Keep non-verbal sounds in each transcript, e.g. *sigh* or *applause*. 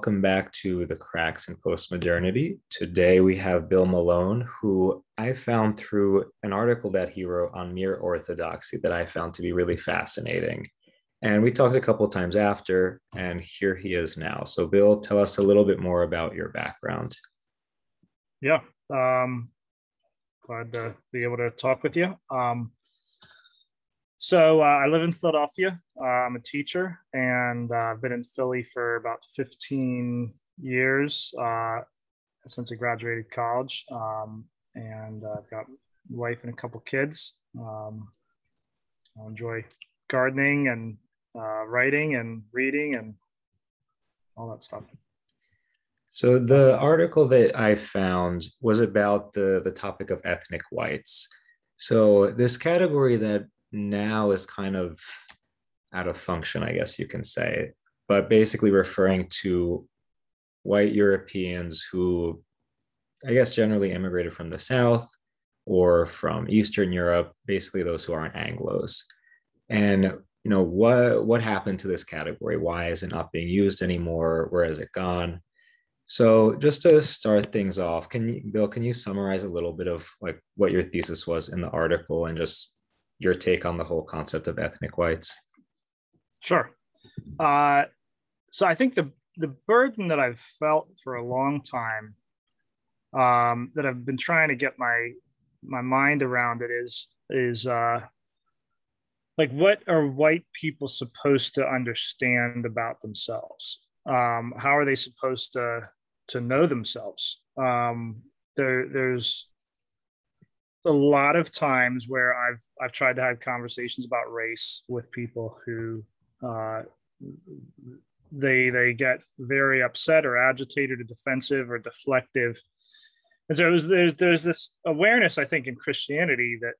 welcome back to the Cracks in Postmodernity. Today we have Bill Melone, who I found through an article that he wrote on mere orthodoxy that I found to be really fascinating. And we talked a couple times after, and here he is now. So, Bill, tell us a little bit more about your background. Yeah, um, glad to be able to talk with you. Um, so uh, I live in Philadelphia. Uh, I'm a teacher, and uh, I've been in Philly for about 15 years uh, since I graduated college. Um, and I've got wife and a couple kids. Um, I enjoy gardening and uh, writing and reading and all that stuff. So the article that I found was about the the topic of ethnic whites. So this category that now is kind of out of function, I guess you can say, but basically referring to white Europeans who, I guess, generally immigrated from the South or from Eastern Europe, basically those who aren't Anglos. And you know what what happened to this category? Why is it not being used anymore? Where has it gone? So just to start things off, can you, Bill, can you summarize a little bit of like what your thesis was in the article and just your take on the whole concept of ethnic whites? Sure. Uh, so I think the the burden that I've felt for a long time, um, that I've been trying to get my my mind around it is is uh, like what are white people supposed to understand about themselves? Um, how are they supposed to to know themselves? Um, there there's a lot of times where I've I've tried to have conversations about race with people who uh, they they get very upset or agitated or defensive or deflective, and so was, there's there's this awareness I think in Christianity that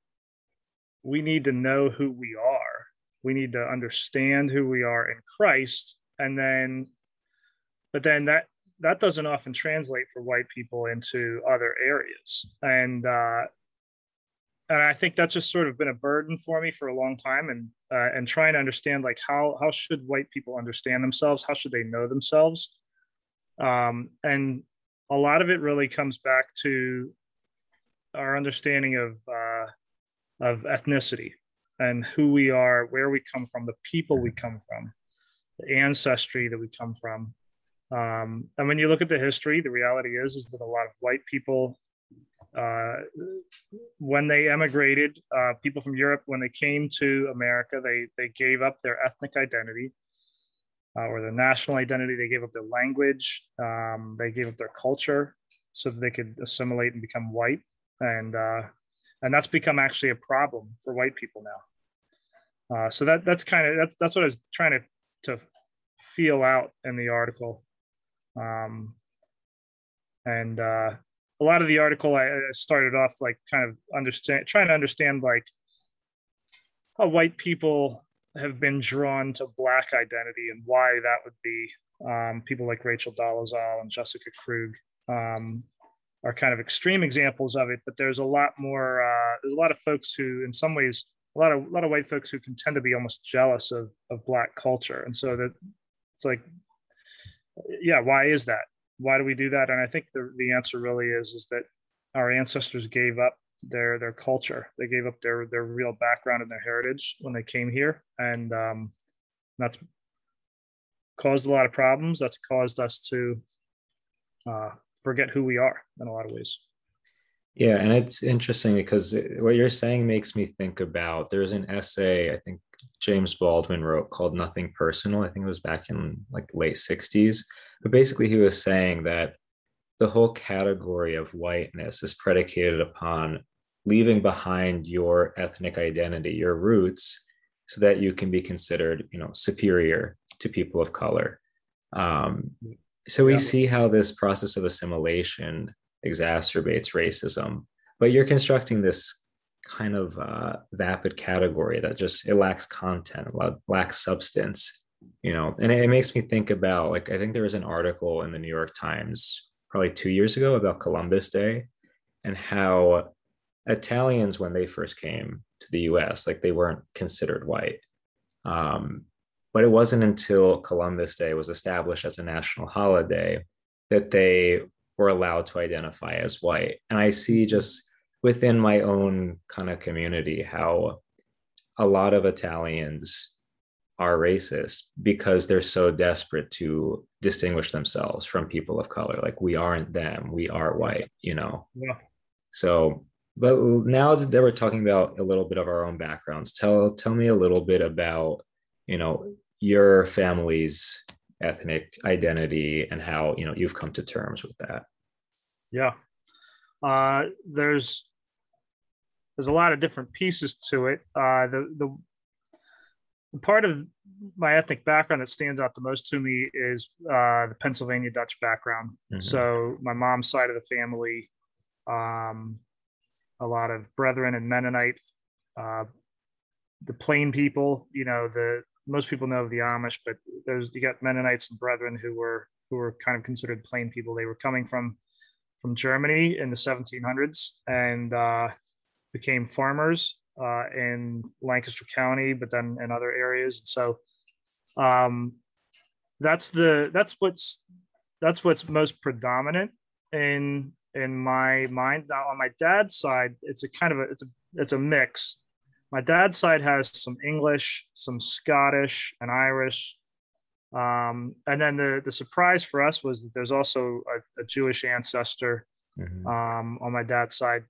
we need to know who we are, we need to understand who we are in Christ, and then, but then that that doesn't often translate for white people into other areas, and uh, and I think that's just sort of been a burden for me for a long time, and uh, and trying to understand like how how should white people understand themselves? How should they know themselves? Um, and a lot of it really comes back to our understanding of uh, of ethnicity and who we are, where we come from, the people we come from, the ancestry that we come from. Um, and when you look at the history, the reality is is that a lot of white people when they emigrated, uh, people from Europe, when they came to America, they, they gave up their ethnic identity uh, or their national identity. They gave up their language. Um, they gave up their culture so that they could assimilate and become white. And, uh, and that's become actually a problem for white people now. Uh, so that, that's kind of, that's, that's what I was trying to, to feel out in the article. Um, and uh, a lot of the article I started off like kind of understand trying to understand like how white people have been drawn to black identity and why that would be. Um, people like Rachel Dolezal and Jessica Krug um, are kind of extreme examples of it, but there's a lot more. Uh, there's a lot of folks who, in some ways, a lot of a lot of white folks who can tend to be almost jealous of of black culture, and so that it's like, yeah, why is that? Why do we do that? And I think the, the answer really is is that our ancestors gave up their their culture. They gave up their their real background and their heritage when they came here, and um, that's caused a lot of problems. That's caused us to uh, forget who we are in a lot of ways. Yeah, and it's interesting because what you're saying makes me think about there's an essay I think James Baldwin wrote called Nothing Personal. I think it was back in like late 60s but basically, he was saying that the whole category of whiteness is predicated upon leaving behind your ethnic identity, your roots, so that you can be considered, you know, superior to people of color. Um, so we yeah. see how this process of assimilation exacerbates racism. But you're constructing this kind of uh, vapid category that just it lacks content, lacks substance, you know and it, it makes me think about like i think there was an article in the new york times probably two years ago about columbus day and how Italians when they first came to the U.S. like they weren't considered white. Um, but it wasn't until Columbus Day was established as a national holiday that they were allowed to identify as white. And I see just within my own kind of community how a lot of Italians are racist because they're so desperate to distinguish themselves from people of color. Like we aren't them, we are white, you know? Yeah. So, but now that we're talking about a little bit of our own backgrounds, tell tell me a little bit about, you know, your family's ethnic identity and how, you know, you've come to terms with that. Yeah. Uh, there's there's a lot of different pieces to it. Uh, the the part of my ethnic background that stands out the most to me is uh, the Pennsylvania Dutch background. Mm-hmm. So my mom's side of the family, um, a lot of Brethren and Mennonite, uh, the Plain people. You know, the most people know of the Amish, but there's you got Mennonites and Brethren who were who were kind of considered Plain people. They were coming from from Germany in the 1700s and uh, became farmers uh, in Lancaster County, but then in other areas. So um, that's the that's what's that's what's most predominant in in my mind. Now on my dad's side, it's a kind of a it's a it's a mix. My dad's side has some English, some Scottish, and Irish. Um, and then the the surprise for us was that there's also a, a Jewish ancestor mm-hmm. um, on my dad's side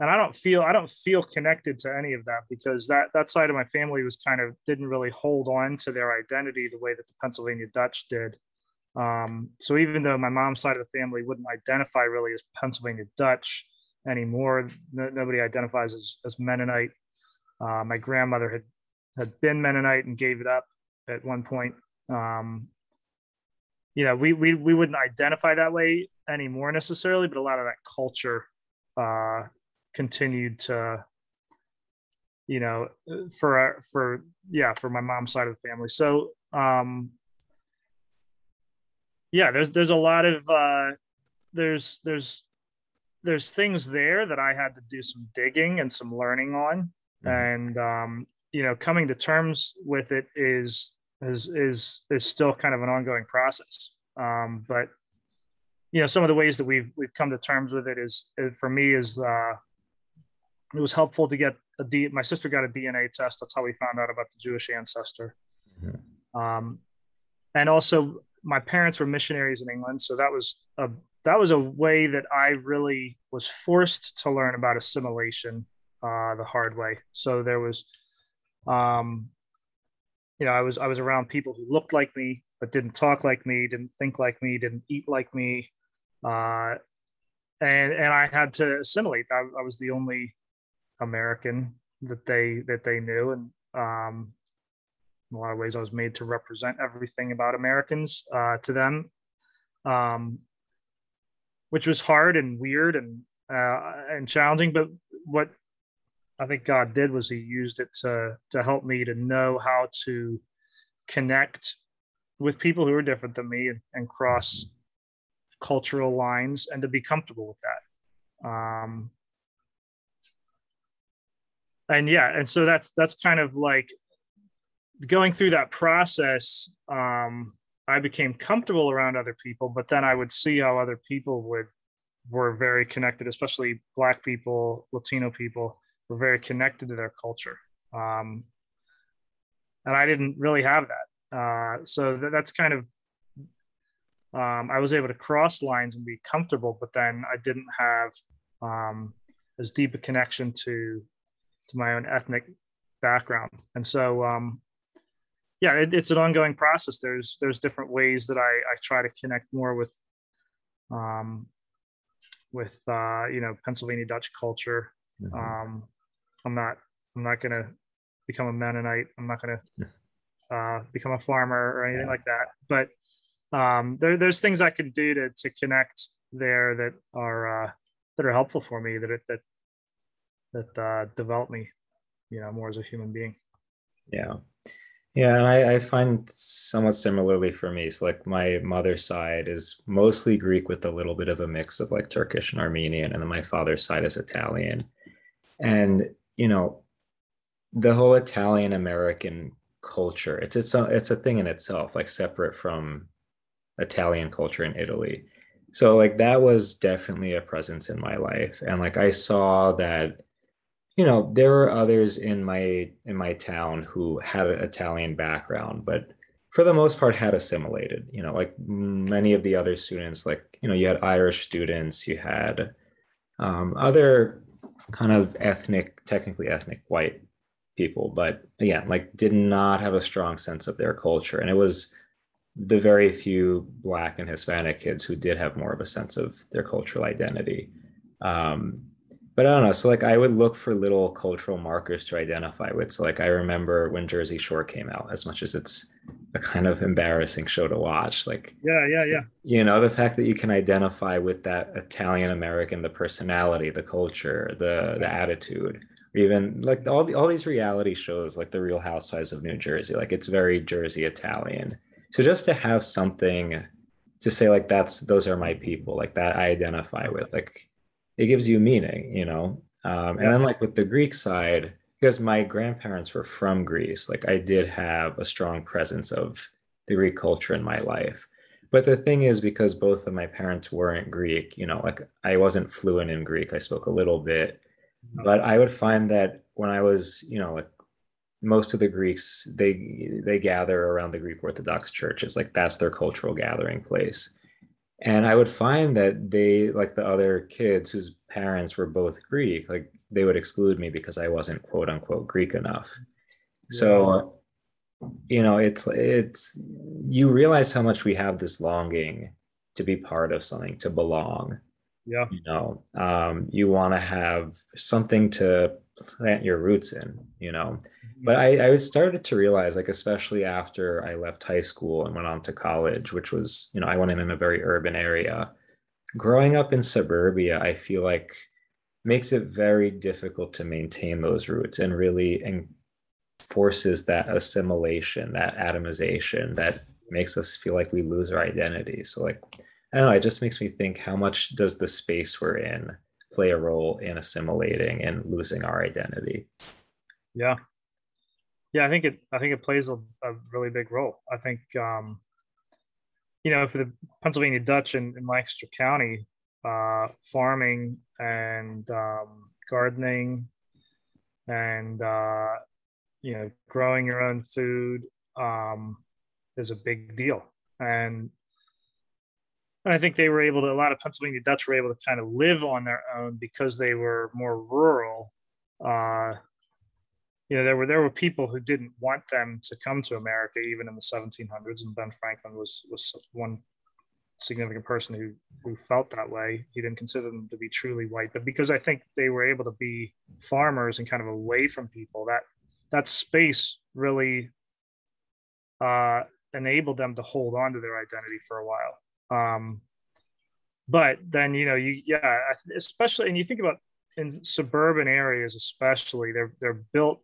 and I don't feel I don't feel connected to any of that because that that side of my family was kind of didn't really hold on to their identity the way that the Pennsylvania Dutch did. Um, so even though my mom's side of the family wouldn't identify really as Pennsylvania Dutch anymore, no, nobody identifies as, as Mennonite. Uh, my grandmother had had been Mennonite and gave it up at one point. Um, you know, we, we we wouldn't identify that way anymore necessarily, but a lot of that culture uh, continued to you know for for yeah for my mom's side of the family. So um yeah there's there's a lot of uh there's there's there's things there that i had to do some digging and some learning on. Mm-hmm. and um you know coming to terms with it is is is is still kind of an ongoing process. Um but you know some of the ways that we've we've come to terms with it is, is for me is uh it was helpful to get a D. My sister got a DNA test. That's how we found out about the Jewish ancestor. Mm-hmm. Um, and also, my parents were missionaries in England, so that was a that was a way that I really was forced to learn about assimilation uh, the hard way. So there was, um, you know, I was I was around people who looked like me but didn't talk like me, didn't think like me, didn't eat like me, uh, and and I had to assimilate. I, I was the only American that they that they knew, and um, in a lot of ways, I was made to represent everything about Americans uh, to them, um, which was hard and weird and uh, and challenging. But what I think God did was He used it to to help me to know how to connect with people who are different than me and, and cross cultural lines and to be comfortable with that. Um, and yeah and so that's that's kind of like going through that process um i became comfortable around other people but then i would see how other people would were very connected especially black people latino people were very connected to their culture. Um and i didn't really have that. Uh so th- that's kind of um, I was able to cross lines and be comfortable, but then I didn't have um, as deep a connection to to my own ethnic background. And so, um, yeah, it, it's an ongoing process. There's there's different ways that I, I try to connect more with, um, with uh, you know Pennsylvania Dutch culture. Mm-hmm. Um, I'm not I'm not gonna become a Mennonite. I'm not gonna uh, become a farmer or anything yeah. like that. But um, there, there's things I can do to to connect there that are uh, that are helpful for me that that that uh, developed me, you know, more as a human being. Yeah. Yeah, and I, I, find somewhat similarly for me. So, like, my mother's side is mostly Greek with a little bit of a mix of like Turkish and Armenian, and then my father's side is Italian. and you know the whole italian american culture it's it's it's a thing in itself like separate from italian culture in italy so like that was definitely a presence in my life and like i saw that you know there were others in my in my town who had an italian background but for the most part had assimilated you know like many of the other students like you know you had irish students you had um, other kind of ethnic technically ethnic white people but again like did not have a strong sense of their culture. And it was the very few black and hispanic kids who did have more of a sense of their cultural identity. Um, but I don't know. So like I would look for little cultural markers to identify with. So like I remember when Jersey Shore came out, as much as it's a kind of embarrassing show to watch. Like yeah, yeah, yeah. You know, the fact that you can identify with that Italian American, the personality, the culture, the the attitude, or even like all the, all these reality shows like the Real Housewives of New Jersey, like it's very Jersey Italian. So just to have something to say like that's those are my people, like that I identify with, like it gives you meaning, you know. Um, and then like with the Greek side, because my grandparents were from Greece, like I did have a strong presence of the Greek culture in my life. But the thing is, because both of my parents weren't Greek, you know, like I wasn't fluent in Greek. I spoke a little bit, but I would find that when I was, you know, like most of the Greeks, they they gather around the Greek Orthodox churches. Like that's their cultural gathering place and i would find that they like the other kids whose parents were both greek like they would exclude me because i wasn't quote unquote greek enough. Yeah. so you know it's it's you realize how much we have this longing to be part of something to belong. Yeah. You know um, you want to have something to plant your roots in you know but I, I started to realize like especially after i left high school and went on to college which was you know i went in in a very urban area. Growing up in suburbia i feel like makes it very difficult to maintain those roots and really and forces that assimilation that atomization that makes us feel like we lose our identity. So like i don't know it just makes me think how much does the space we're in play a role in assimilating and losing our identity? Yeah yeah, I think it. I think it plays a, a really big role. I think, um, you know, for the Pennsylvania Dutch in, in Lancaster County, uh, farming and um, gardening, and uh, you know, growing your own food um, is a big deal. And and I think they were able to. A lot of Pennsylvania Dutch were able to kind of live on their own because they were more rural. Uh, you know, there were there were people who didn't want them to come to America even in the 1700s, and Ben Franklin was was one significant person who who felt that way. He didn't consider them to be truly white, but because I think they were able to be farmers and kind of away from people, that that space really uh, enabled them to hold on to their identity for a while. Um, but then you know, you yeah, especially and you think about in suburban areas, especially they're they're built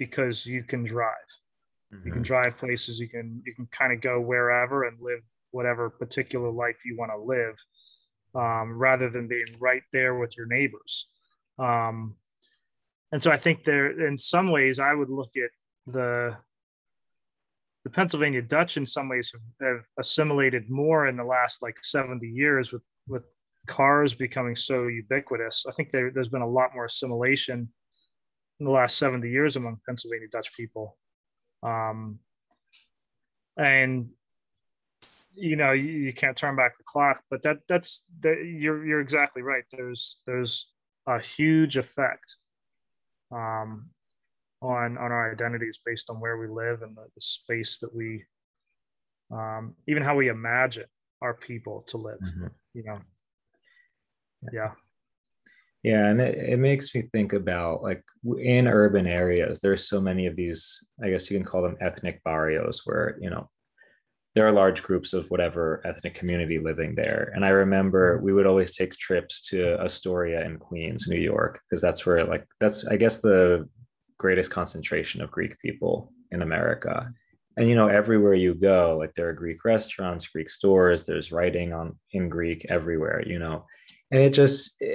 because you can drive. Mm-hmm. You can mm-hmm. drive places. You can you can kind of go wherever and live whatever particular life you want to live, um, rather than being right there with your neighbors. Um, and so I think there, in some ways, I would look at the the Pennsylvania Dutch in some ways have, have, assimilated more in the last like 70 years with with cars becoming so ubiquitous. I think there, there's been a lot more assimilation in the last 70 years among Pennsylvania Dutch people. Um, and you know you, you, can't turn back the clock but that that's that you're you're exactly right there's there's a huge effect um, on on our identities based on where we live and the, the space that we um, even how we imagine our people to live mm-hmm. you know yeah yeah, and it, it makes me think about like in urban areas, there's so many of these, I guess you can call them ethnic barrios, where, you know, there are large groups of whatever ethnic community living there. And I remember we would always take trips to Astoria in Queens, New York, because that's where, like, that's, I guess, the greatest concentration of Greek people in America. And, you know, everywhere you go, like, there are Greek restaurants, Greek stores, there's writing on in Greek everywhere, you know. And it just, eh,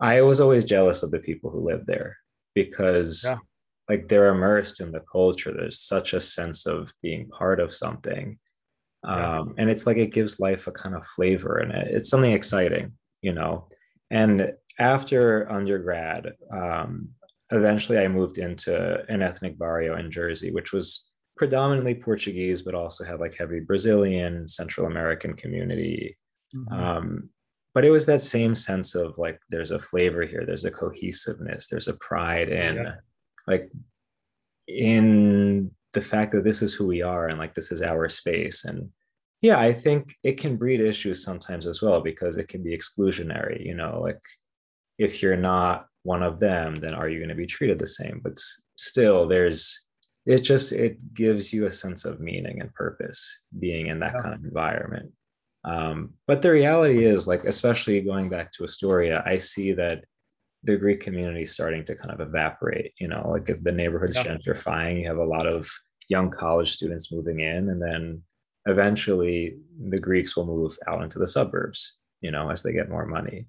I was always jealous of the people who lived there because yeah. like they're immersed in the culture. There's such a sense of being part of something. Yeah. Um, and it's like it gives life a kind of flavor in it. It's something exciting, you know. And after undergrad, um, eventually I moved into an ethnic barrio in Jersey, which was predominantly Portuguese, but also had like heavy Brazilian, Central American community. Mm-hmm. Um, but it was that same sense of like there's a flavor here, there's a cohesiveness, there's a pride in yeah. like in the fact that this is who we are and like this is our space. And yeah, I think it can breed issues sometimes as well because it can be exclusionary, you know, like if you're not one of them, then are you going to be treated the same? But still, there's it just it gives you a sense of meaning and purpose being in that yeah. kind of environment. Um, but the reality is, like especially going back to Astoria, I see that the Greek community is starting to kind of evaporate. You know, like if the neighborhood's yeah. gentrifying, you have a lot of young college students moving in, and then eventually the Greeks will move out into the suburbs. You know, as they get more money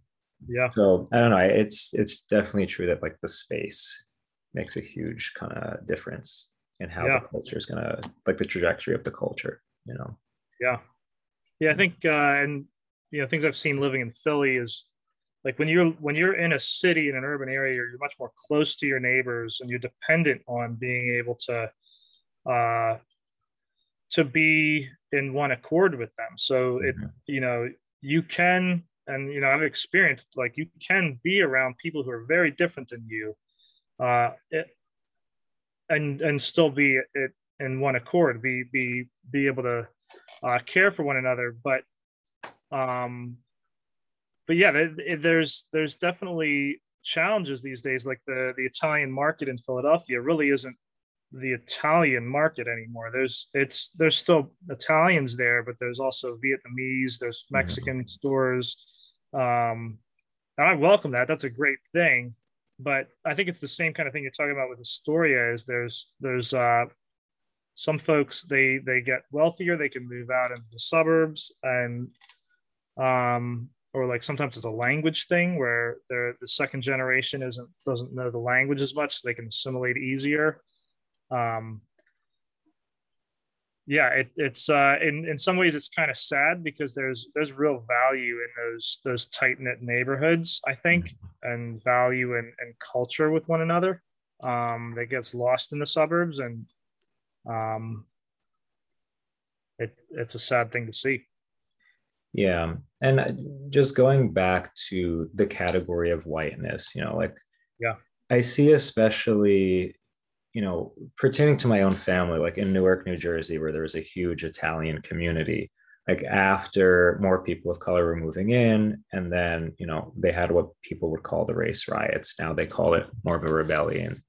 yeah so i don't know it's it's definitely true that like the space makes a huge kind of difference in how yeah. the culture is gonna like the trajectory of the culture you know yeah yeah i think uh and you know things i've seen living in philly is like when you're when you're in a city in an urban area you're much more close to your neighbors and you're dependent on being able to uh to be in one accord with them so it mm-hmm. you know you can and you know i've experienced like you can be around people who are very different than you uh it, and and still be it in one accord be be be able to uh, care for one another but um but yeah there's there's definitely challenges these days like the the italian market in philadelphia really isn't the Italian market anymore. There's it's there's still Italians there, but there's also Vietnamese, there's Mexican mm-hmm. stores, um, and I welcome that. That's a great thing. But I think it's the same kind of thing you're talking about with Astoria. Is there's there's uh, some folks they they get wealthier, they can move out into the suburbs, and um, or like sometimes it's a language thing where they're the second generation isn't doesn't know the language as much, so they can assimilate easier. Um, yeah, it, it's uh, in in some ways it's kind of sad because there's there's real value in those those tight knit neighborhoods, I think, mm-hmm. and value and and culture with one another um, that gets lost in the suburbs, and um, it it's a sad thing to see. Yeah, and just going back to the category of whiteness, you know, like yeah, I see especially you know, pertaining to my own family, like in Newark, New Jersey, where there was a huge Italian community, like after more people of color were moving in, and then, you know, they had what people would call the race riots. Now they call it more of a rebellion.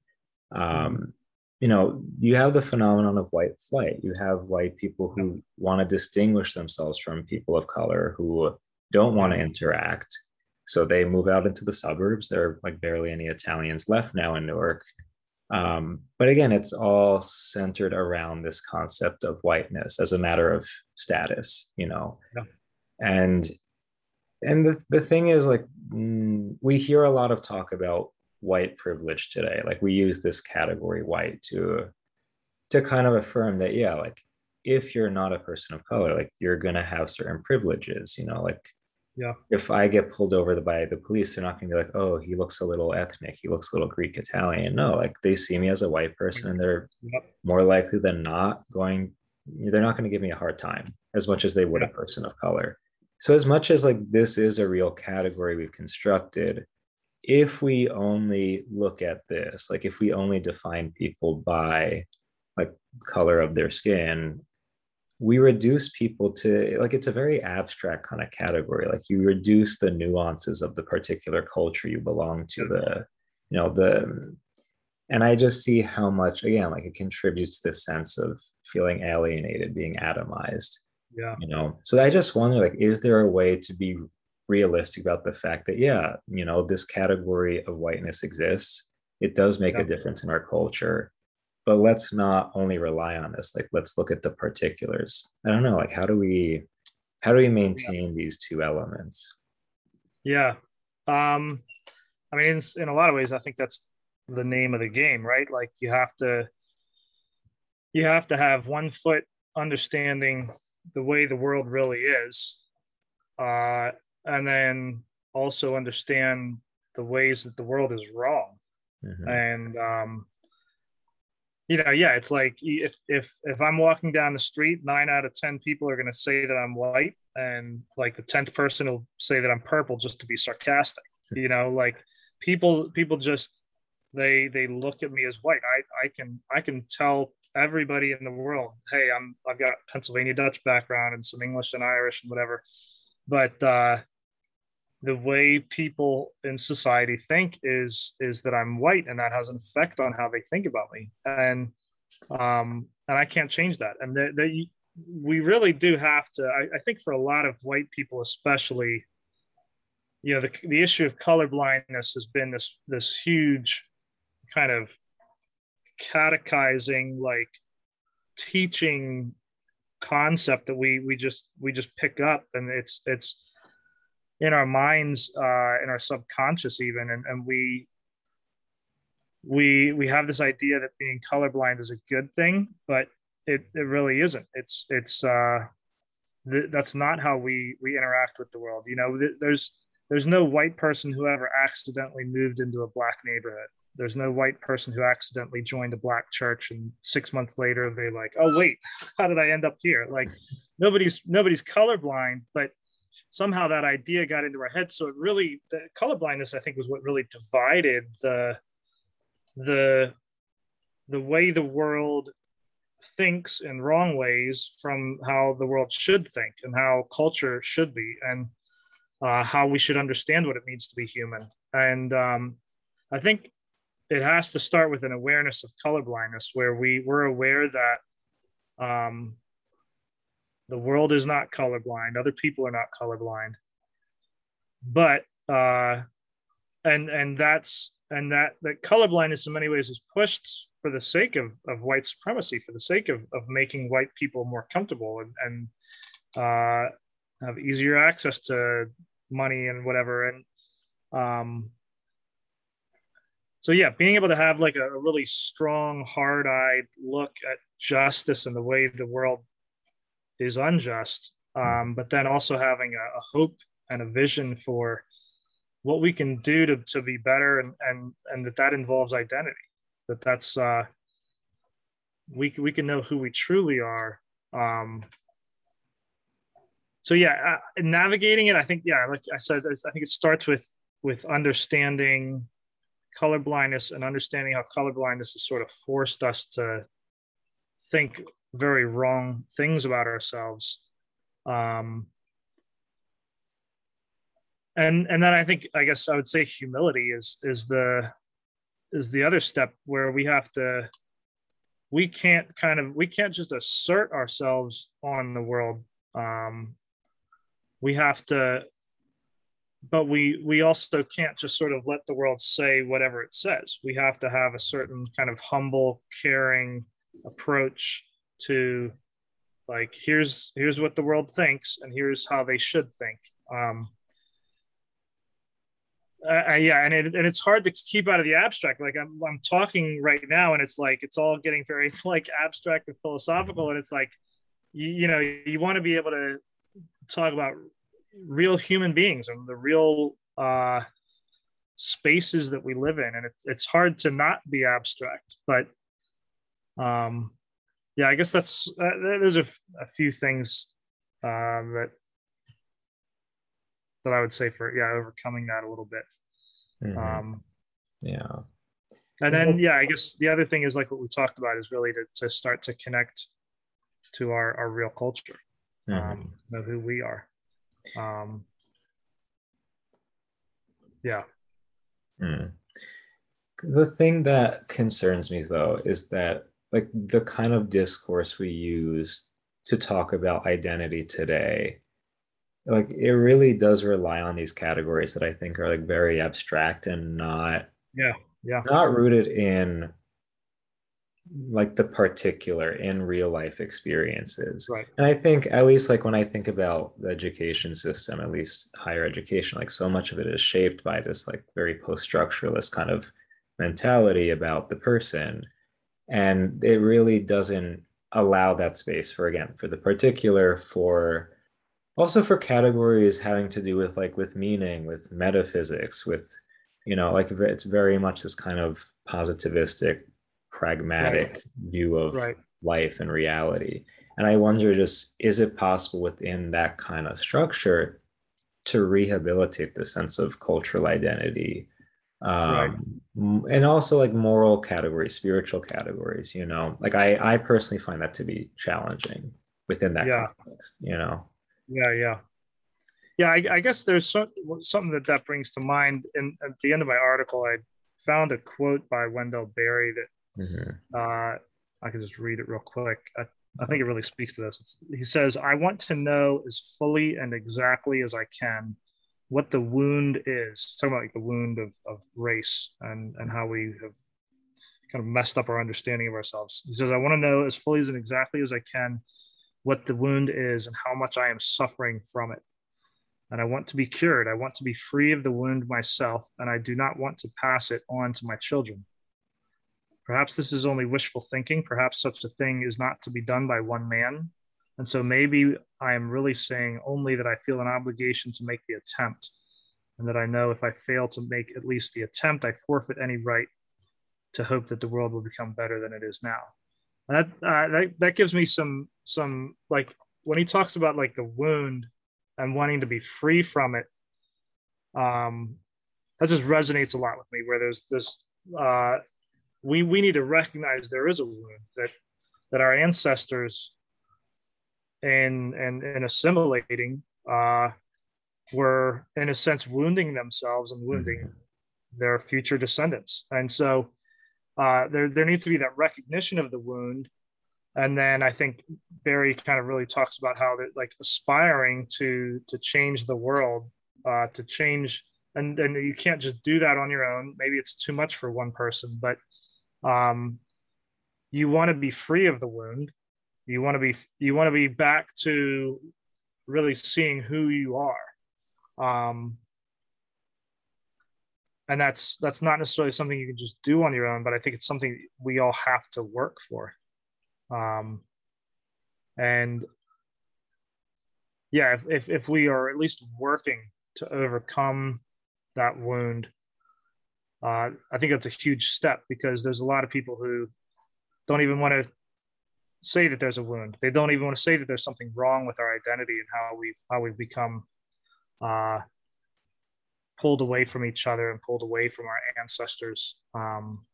Um, you know, you have the phenomenon of white flight. You have white people who want to distinguish themselves from people of color who don't want to interact. So they move out into the suburbs. There are like barely any Italians left now in Newark. Um, but again, it's all centered around this concept of whiteness as a matter of status, you know. Yeah. And and the, the thing is like mm, we hear a lot of talk about white privilege today. Like we use this category white to to kind of affirm that, yeah, like if you're not a person of color, like you're gonna have certain privileges, you know, like yeah. if i get pulled over by the police they're not going to be like oh he looks a little ethnic. He looks a little greek italian. No like they see me as a white person and they're yep. more likely than not going they're not going to give me a hard time as much as they would a person of color. So as much as like this is a real category we've constructed if we only look at this like if we only define people by like color of their skin we reduce people to like it's a very abstract kind of category. Like you reduce the nuances of the particular culture you belong to the you know the and i just see how much again like it contributes to the sense of feeling alienated being atomized yeah. you know? So i just wonder like is there a way to be realistic about the fact that yeah you know this category of whiteness exists it does make yeah. a difference in our culture but let's not only rely on this like let's look at the particulars i don't know like how do we how do we maintain yeah. these two elements yeah um I mean, in, in a lot of ways, I think that's the name of the game, right? Like you have to, you have to have one foot understanding the way the world really is, uh, and then also understand the ways that the world is wrong. Mm-hmm. And um, you know, yeah, it's like if if if I'm walking down the street, nine out of ten people are going to say that I'm white, and like the tenth person will say that I'm purple just to be sarcastic. You know, like people people just they they look at me as white. I I can I can tell everybody in the world, hey, I'm I've got Pennsylvania Dutch background and some English and Irish and whatever, but uh, the way people in society think is is that I'm white, and that has an effect on how they think about me, and um, and I can't change that. And that we really do have to. I, I, think for a lot of white people, especially, you know, the the issue of color blindness has been this this huge kind of catechizing, like teaching concept that we we just we just pick up, and it's it's in our minds, uh, in our subconscious, even, and, and we we we have this idea that being colorblind is a good thing, but it, it really isn't. It's it's uh, th- that's not how we we interact with the world. You know, th- there's there's no white person who ever accidentally moved into a black neighborhood. There's no white person who accidentally joined a black church and six months later they like, oh wait, how did I end up here? Like nobody's nobody's colorblind, but somehow that idea got into our head. So it really, the colorblindness, I think, was what really divided the the the way the world thinks in wrong ways from how the world should think and how culture should be and uh, how we should understand what it means to be human. And um, I think it has to start with an awareness of colorblindness, where we we're aware that um, the world is not colorblind. Other people are not colorblind. But uh, and and that's and that that colorblindness in many ways is pushed for the sake of, of white supremacy, for the sake of, of making white people more comfortable and, and uh, have easier access to money and whatever. And um, so yeah, being able to have like a, a really strong, hard-eyed look at justice and the way the world is unjust, um, but then also having a, a, hope and a vision for what we can do to, to be better and, and, and that that involves identity, that that's, uh, we, we can know who we truly are. Um, so yeah, uh, navigating it, I think, yeah, like I said, I think it starts with, with understanding color blindness and understanding how color blindness has sort of forced us to think very wrong things about ourselves. Um and and then i think i guess i would say humility is is the is the other step where we have to we can't kind of we can't just assert ourselves on the world. Um we have to but we we also can't just sort of let the world say whatever it says. We have to have a certain kind of humble caring approach to like here's here's what the world thinks and here's how they should think. Um uh, yeah and, it, and it's hard to keep out of the abstract. Like I'm, I'm talking right now and it's like it's all getting very *laughs* like abstract and philosophical and it's like you, you know you want to be able to talk about real human beings and the real uh spaces that we live in and it, it's hard to not be abstract but um yeah, I guess that's uh, there's a, a few things uh, that that I would say for yeah overcoming that a little bit. Mm-hmm. Um, yeah, and then yeah, I guess the other thing is like what we talked about is really to, to start to connect to our our real culture, mm-hmm. um, know who we are. Um, yeah. Mm. The thing that concerns me though is that like the kind of discourse we use to talk about identity today like it really does rely on these categories that i think are like very abstract and not yeah yeah. not rooted in like the particular in real life experiences. Right. And i think at least like when i think about the education system at least higher education like so much of it is shaped by this like very post-structuralist kind of mentality about the person and it really doesn't allow that space for again for the particular for also for categories having to do with like with meaning with metaphysics with you know like it's very much this kind of positivistic pragmatic right. view of right. life and reality and i wonder just is it possible within that kind of structure to rehabilitate the sense of cultural identity um, right. and also like moral categories spiritual categories you know like i i personally find that to be challenging within that yeah. context you know yeah yeah yeah i, I guess there's some, something that that brings to mind and at the end of my article i found a quote by wendell berry that mm-hmm. uh, i can just read it real quick I, I think it really speaks to this it's, he says i want to know as fully and exactly as i can what the wound is talking about like the wound of, of race and and how we have kind of messed up our understanding of ourselves he says i want to know as fully and exactly as i can what the wound is and how much I am suffering from it. And I want to be cured. I want to be free of the wound myself, and I do not want to pass it on to my children. Perhaps this is only wishful thinking. Perhaps such a thing is not to be done by one man. And so maybe I am really saying only that I feel an obligation to make the attempt, and that I know if I fail to make at least the attempt, I forfeit any right to hope that the world will become better than it is now. That uh, that that gives me some some like when he talks about like the wound and wanting to be free from it um that just resonates a lot with me where there's this uh we we need to recognize there is a wound that that our ancestors and and and assimilating uh were in a sense wounding themselves and wounding mm-hmm. their future descendants and so uh, there there needs to be that recognition of the wound, and then I think Berry kind of really talks about how that like aspiring to to change the world, uh, to change, and and you can't just do that on your own. Maybe it's too much for one person, but um, you want to be free of the wound. You want to be you want to be back to really seeing who you are. Um, and that's that's not necessarily something you can just do on your own but i think it's something we all have to work for um and yeah if, if, if we are at least working to overcome that wound uh, i think that's a huge step because there's a lot of people who don't even want to say that there's a wound they don't even want to say that there's something wrong with our identity and how we've how we've become uh, pulled away from each other and pulled away from our ancestors. Um,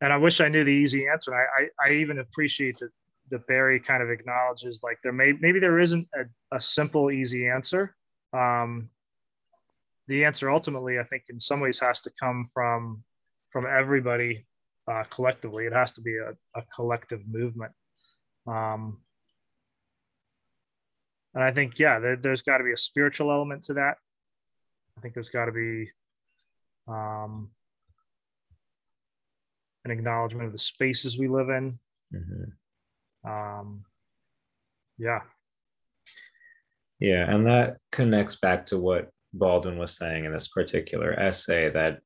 and I wish I knew the easy answer. I, I, I even appreciate that, that Berry kind of acknowledges like there may maybe there isn't a, a simple easy answer. Um, the answer ultimately, I think, in some ways, has to come from from everybody uh, collectively. It has to be a, a collective movement. Um, and I think, yeah, there, has got to be a spiritual element to that. I think there's got to be um, an acknowledgement of the spaces we live in. Mm-hmm. Um, yeah. Yeah. And that connects back to what Baldwin was saying in this particular essay that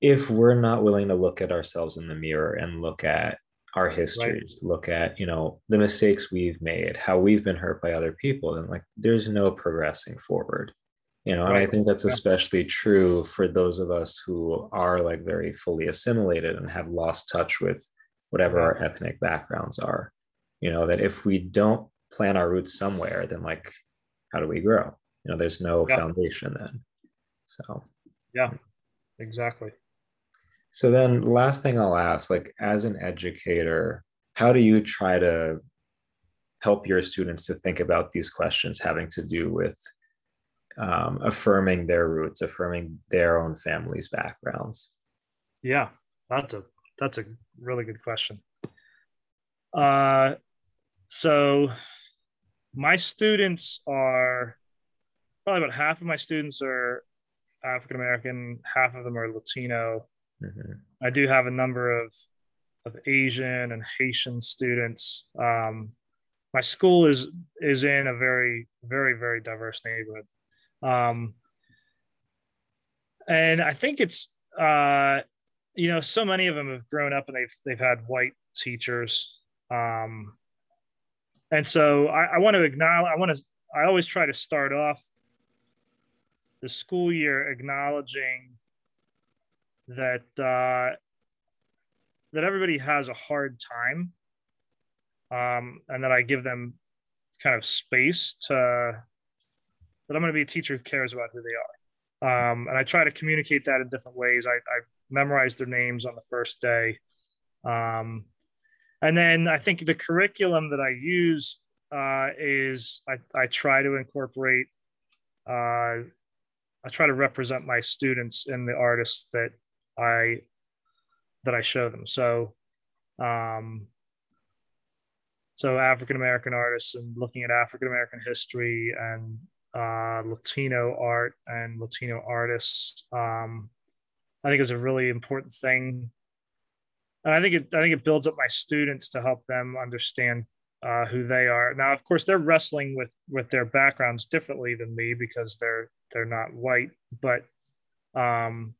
if we're not willing to look at ourselves in the mirror and look at our histories right. look at you know the mistakes we've made how we've been hurt by other people and like there's no progressing forward you know right. and i think that's especially true for those of us who are like very fully assimilated and have lost touch with whatever our ethnic backgrounds are you know that if we don't plant our roots somewhere then like how do we grow you know there's no yeah. foundation then so yeah exactly so then last thing I'll ask, like as an educator, how do you try to help your students to think about these questions having to do with um, affirming their roots, affirming their own family's backgrounds? Yeah, that's a that's a really good question. Uh, so my students are probably about half of my students are African American, half of them are Latino, mm-hmm. I do have a number of of Asian and Haitian students. Um, my school is is in a very very very diverse neighborhood, um, and I think it's uh, you know so many of them have grown up and they've they've had white teachers, um, and so I, I want to acknowledge. I want to. I always try to start off the school year acknowledging that uh, that everybody has a hard time um, and that I give them kind of space to that I'm going to be a teacher who cares about who they are. Um, and I try to communicate that in different ways. I, I memorize their names on the first day. Um, and then I think the curriculum that I use uh, is I, I try to incorporate, uh, I try to represent my students and the artists that I that I show them. So, um, so African American artists and looking at African American history and uh, Latino art and Latino artists, um, I think is a really important thing. And I think it, I think it builds up my students to help them understand uh, who they are. Now, of course, they're wrestling with with their backgrounds differently than me because they're they're not white, but um,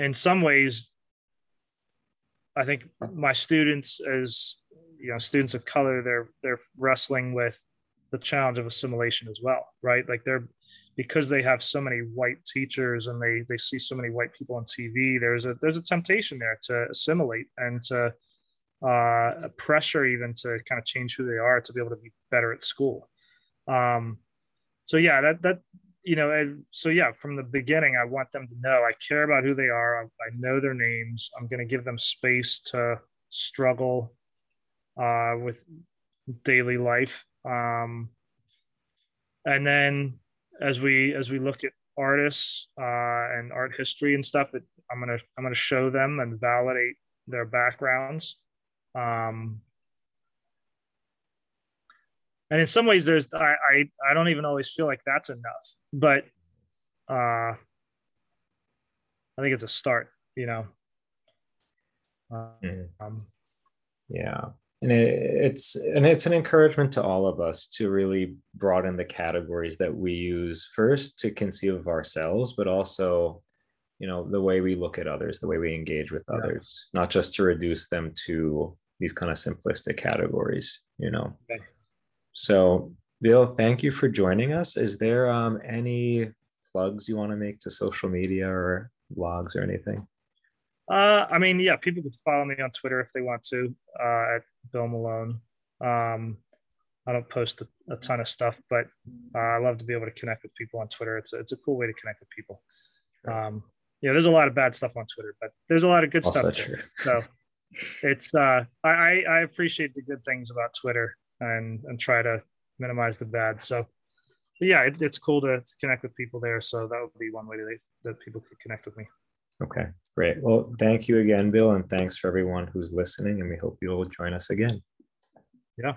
in some ways, I think my students, as you know, students of color, they're they're wrestling with the challenge of assimilation as well, right? Like they're because they have so many white teachers and they they see so many white people on TV. There's a there's a temptation there to assimilate and to uh, pressure even to kind of change who they are to be able to be better at school. Um, so yeah, that that you know, and so yeah, from the beginning, I want them to know I care about who they are. I, I know their names. I'm going to give them space to struggle uh, with daily life. Um, and then as we as we look at artists uh, and art history and stuff, it, I'm gonna I'm gonna show them and validate their backgrounds. Um, and in some ways there's I, I i don't even always feel like that's enough but uh i think it's a start you know mm-hmm. um, yeah and it, it's and it's an encouragement to all of us to really broaden the categories that we use first to conceive of ourselves but also you know the way we look at others the way we engage with yeah. others not just to reduce them to these kind of simplistic categories you know okay. So, Bill, thank you for joining us. Is there um, any plugs you want to make to social media or blogs or anything? Uh, I mean, yeah, people can follow me on Twitter if they want to uh, at Bill Melone. Um, I don't post a, a ton of stuff, but uh, I love to be able to connect with people on Twitter. It's a, it's a cool way to connect with people. Um, yeah, there's a lot of bad stuff on Twitter, but there's a lot of good also stuff too. So it's uh, I I appreciate the good things about Twitter and and try to minimize the bad. So yeah, it, it's cool to, to, connect with people there. So that would be one way that, that people could connect with me. Okay, great. Well, thank you again, Bill, and thanks for everyone who's listening. And we hope you'll join us again. Yeah.